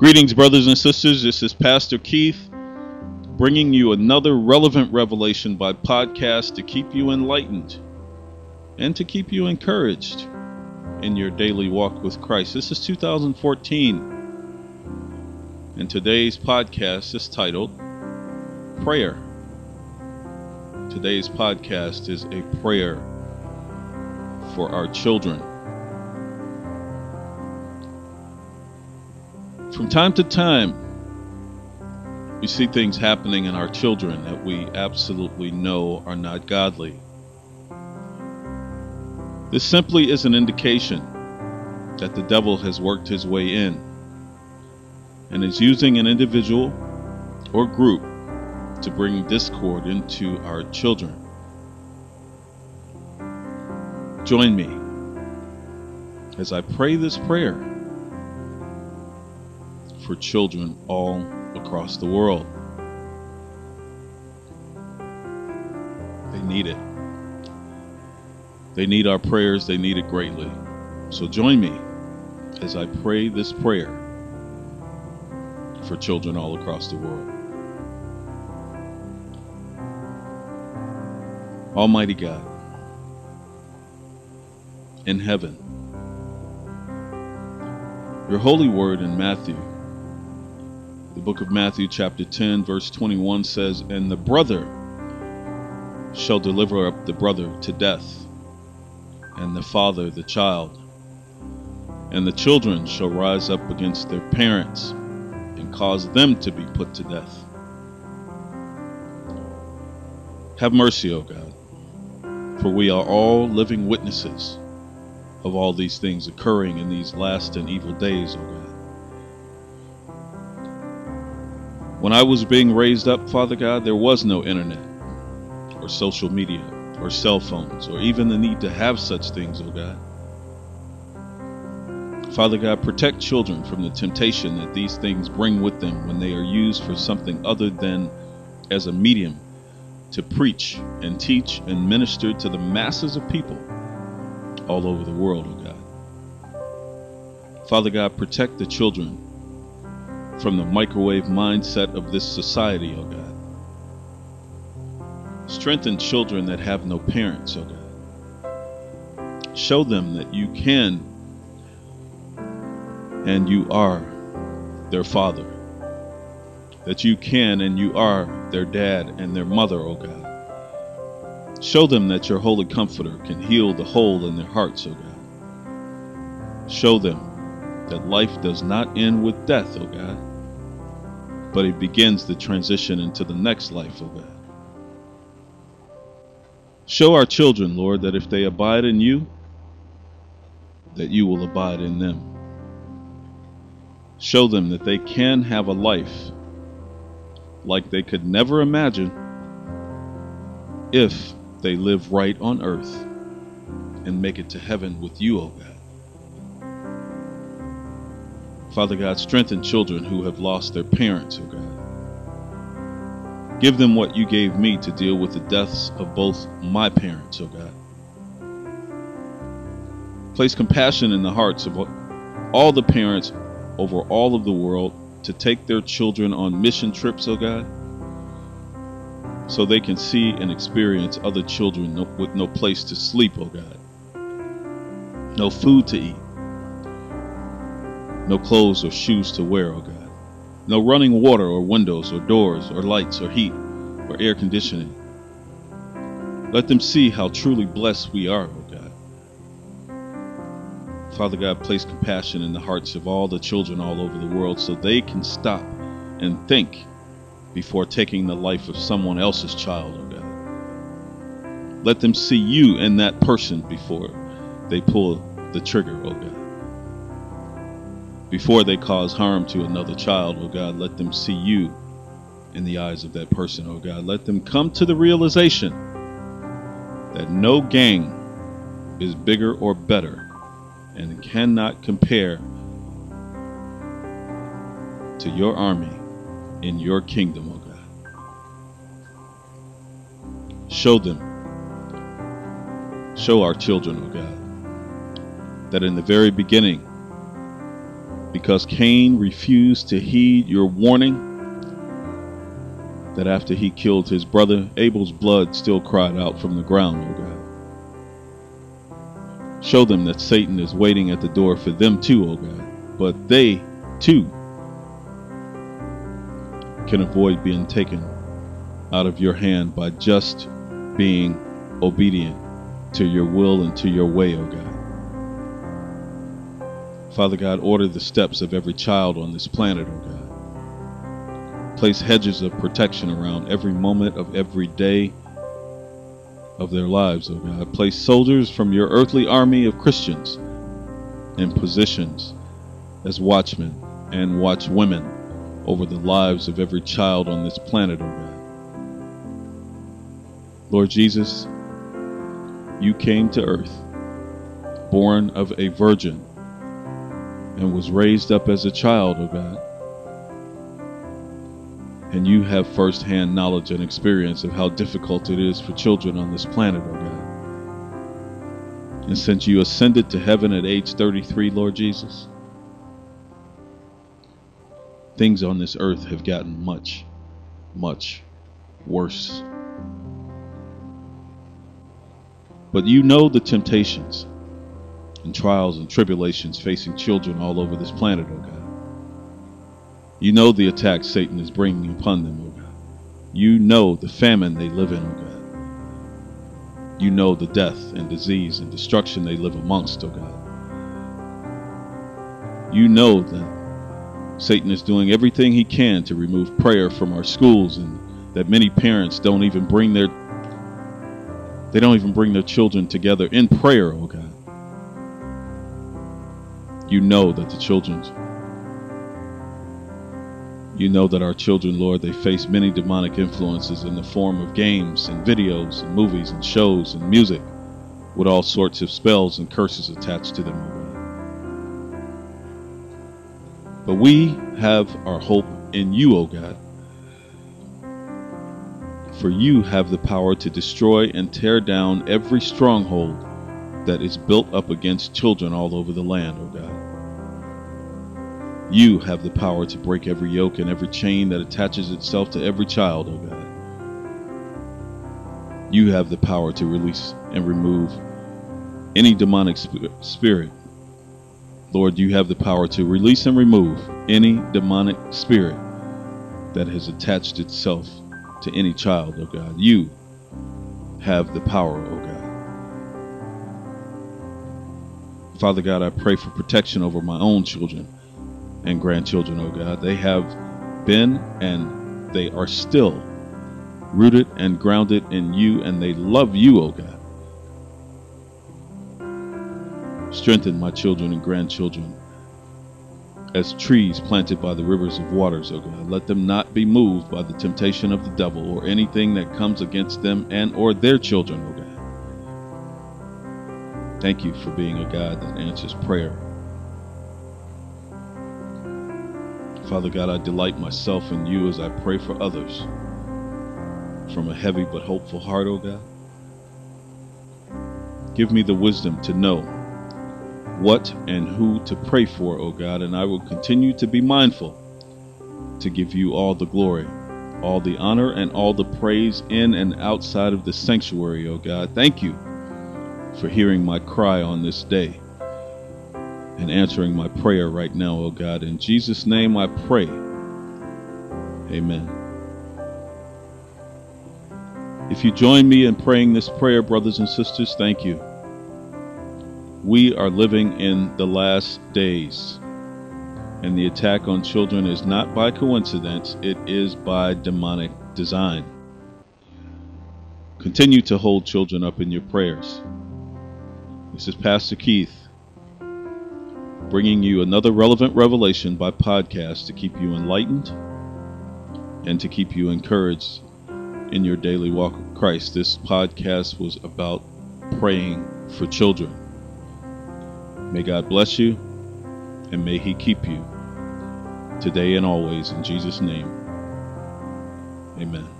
Greetings, brothers and sisters. This is Pastor Keith bringing you another relevant revelation by podcast to keep you enlightened and to keep you encouraged in your daily walk with Christ. This is 2014, and today's podcast is titled Prayer. Today's podcast is a prayer for our children. From time to time, we see things happening in our children that we absolutely know are not godly. This simply is an indication that the devil has worked his way in and is using an individual or group to bring discord into our children. Join me as I pray this prayer for children all across the world. They need it. They need our prayers, they need it greatly. So join me as I pray this prayer for children all across the world. Almighty God, in heaven, your holy word in Matthew the book of Matthew, chapter 10, verse 21 says, And the brother shall deliver up the brother to death, and the father the child. And the children shall rise up against their parents and cause them to be put to death. Have mercy, O God, for we are all living witnesses of all these things occurring in these last and evil days, O God. When I was being raised up, Father God, there was no internet or social media or cell phones or even the need to have such things, oh God. Father God, protect children from the temptation that these things bring with them when they are used for something other than as a medium to preach and teach and minister to the masses of people all over the world, oh God. Father God, protect the children from the microwave mindset of this society, oh God. Strengthen children that have no parents, oh God. Show them that you can and you are their father. That you can and you are their dad and their mother, oh God. Show them that your holy comforter can heal the hole in their hearts, oh God. Show them that life does not end with death, oh God but it begins the transition into the next life, of God. Show our children, Lord, that if they abide in you, that you will abide in them. Show them that they can have a life like they could never imagine if they live right on earth and make it to heaven with you, O God. Father God, strengthen children who have lost their parents, O God. Give them what you gave me to deal with the deaths of both my parents, O God. Place compassion in the hearts of all the parents over all of the world to take their children on mission trips, O God, so they can see and experience other children with no place to sleep, O God, no food to eat no clothes or shoes to wear, O oh God. No running water or windows or doors or lights or heat or air conditioning. Let them see how truly blessed we are, O oh God. Father God, place compassion in the hearts of all the children all over the world so they can stop and think before taking the life of someone else's child, O oh God. Let them see you and that person before they pull the trigger, O God before they cause harm to another child, oh God, let them see you in the eyes of that person, oh God. Let them come to the realization that no gang is bigger or better and cannot compare to your army in your kingdom, oh God. Show them, show our children, oh God, that in the very beginning, because Cain refused to heed your warning that after he killed his brother, Abel's blood still cried out from the ground, O God. Show them that Satan is waiting at the door for them too, O God, but they too can avoid being taken out of your hand by just being obedient to your will and to your way, O God. Father God, order the steps of every child on this planet, O God. Place hedges of protection around every moment of every day of their lives, O God. Place soldiers from your earthly army of Christians in positions as watchmen and watchwomen over the lives of every child on this planet, O God. Lord Jesus, you came to earth, born of a virgin, and was raised up as a child, O God. And you have firsthand knowledge and experience of how difficult it is for children on this planet, O God. And since you ascended to heaven at age 33, Lord Jesus, things on this earth have gotten much, much worse. But you know the temptations and trials and tribulations facing children all over this planet, O God. You know the attacks Satan is bringing upon them, O God. You know the famine they live in, O God. You know the death and disease and destruction they live amongst, O God. You know that Satan is doing everything he can to remove prayer from our schools and that many parents don't even bring their they don't even bring their children together in prayer, oh God. You know that the children, you know that our children, Lord, they face many demonic influences in the form of games and videos and movies and shows and music with all sorts of spells and curses attached to them, But we have our hope in you, O God for you have the power to destroy and tear down every stronghold that is built up against children all over the land, O God. You have the power to break every yoke and every chain that attaches itself to every child, O God. You have the power to release and remove any demonic spirit. Lord, you have the power to release and remove any demonic spirit that has attached itself to any child, oh God. You have the power, oh God. Father God, I pray for protection over my own children and grandchildren, oh God. They have been and they are still rooted and grounded in you, and they love you, oh God. Strengthen my children and grandchildren as trees planted by the rivers of waters, O God. Let them not be moved by the temptation of the devil or anything that comes against them and or their children, O God. Thank you for being a God that answers prayer. Father God, I delight myself in you as I pray for others from a heavy but hopeful heart, O God. Give me the wisdom to know what and who to pray for, O God, and I will continue to be mindful to give you all the glory, all the honor, and all the praise in and outside of the sanctuary, O God. Thank you for hearing my cry on this day and answering my prayer right now, O God. In Jesus' name I pray. Amen. If you join me in praying this prayer, brothers and sisters, thank you we are living in the last days. And the attack on children is not by coincidence, it is by demonic design. Continue to hold children up in your prayers. This is Pastor Keith bringing you another relevant revelation by podcast to keep you enlightened and to keep you encouraged in your daily walk with Christ. This podcast was about praying for children. May God bless you and may He keep you today and always in Jesus' name. Amen.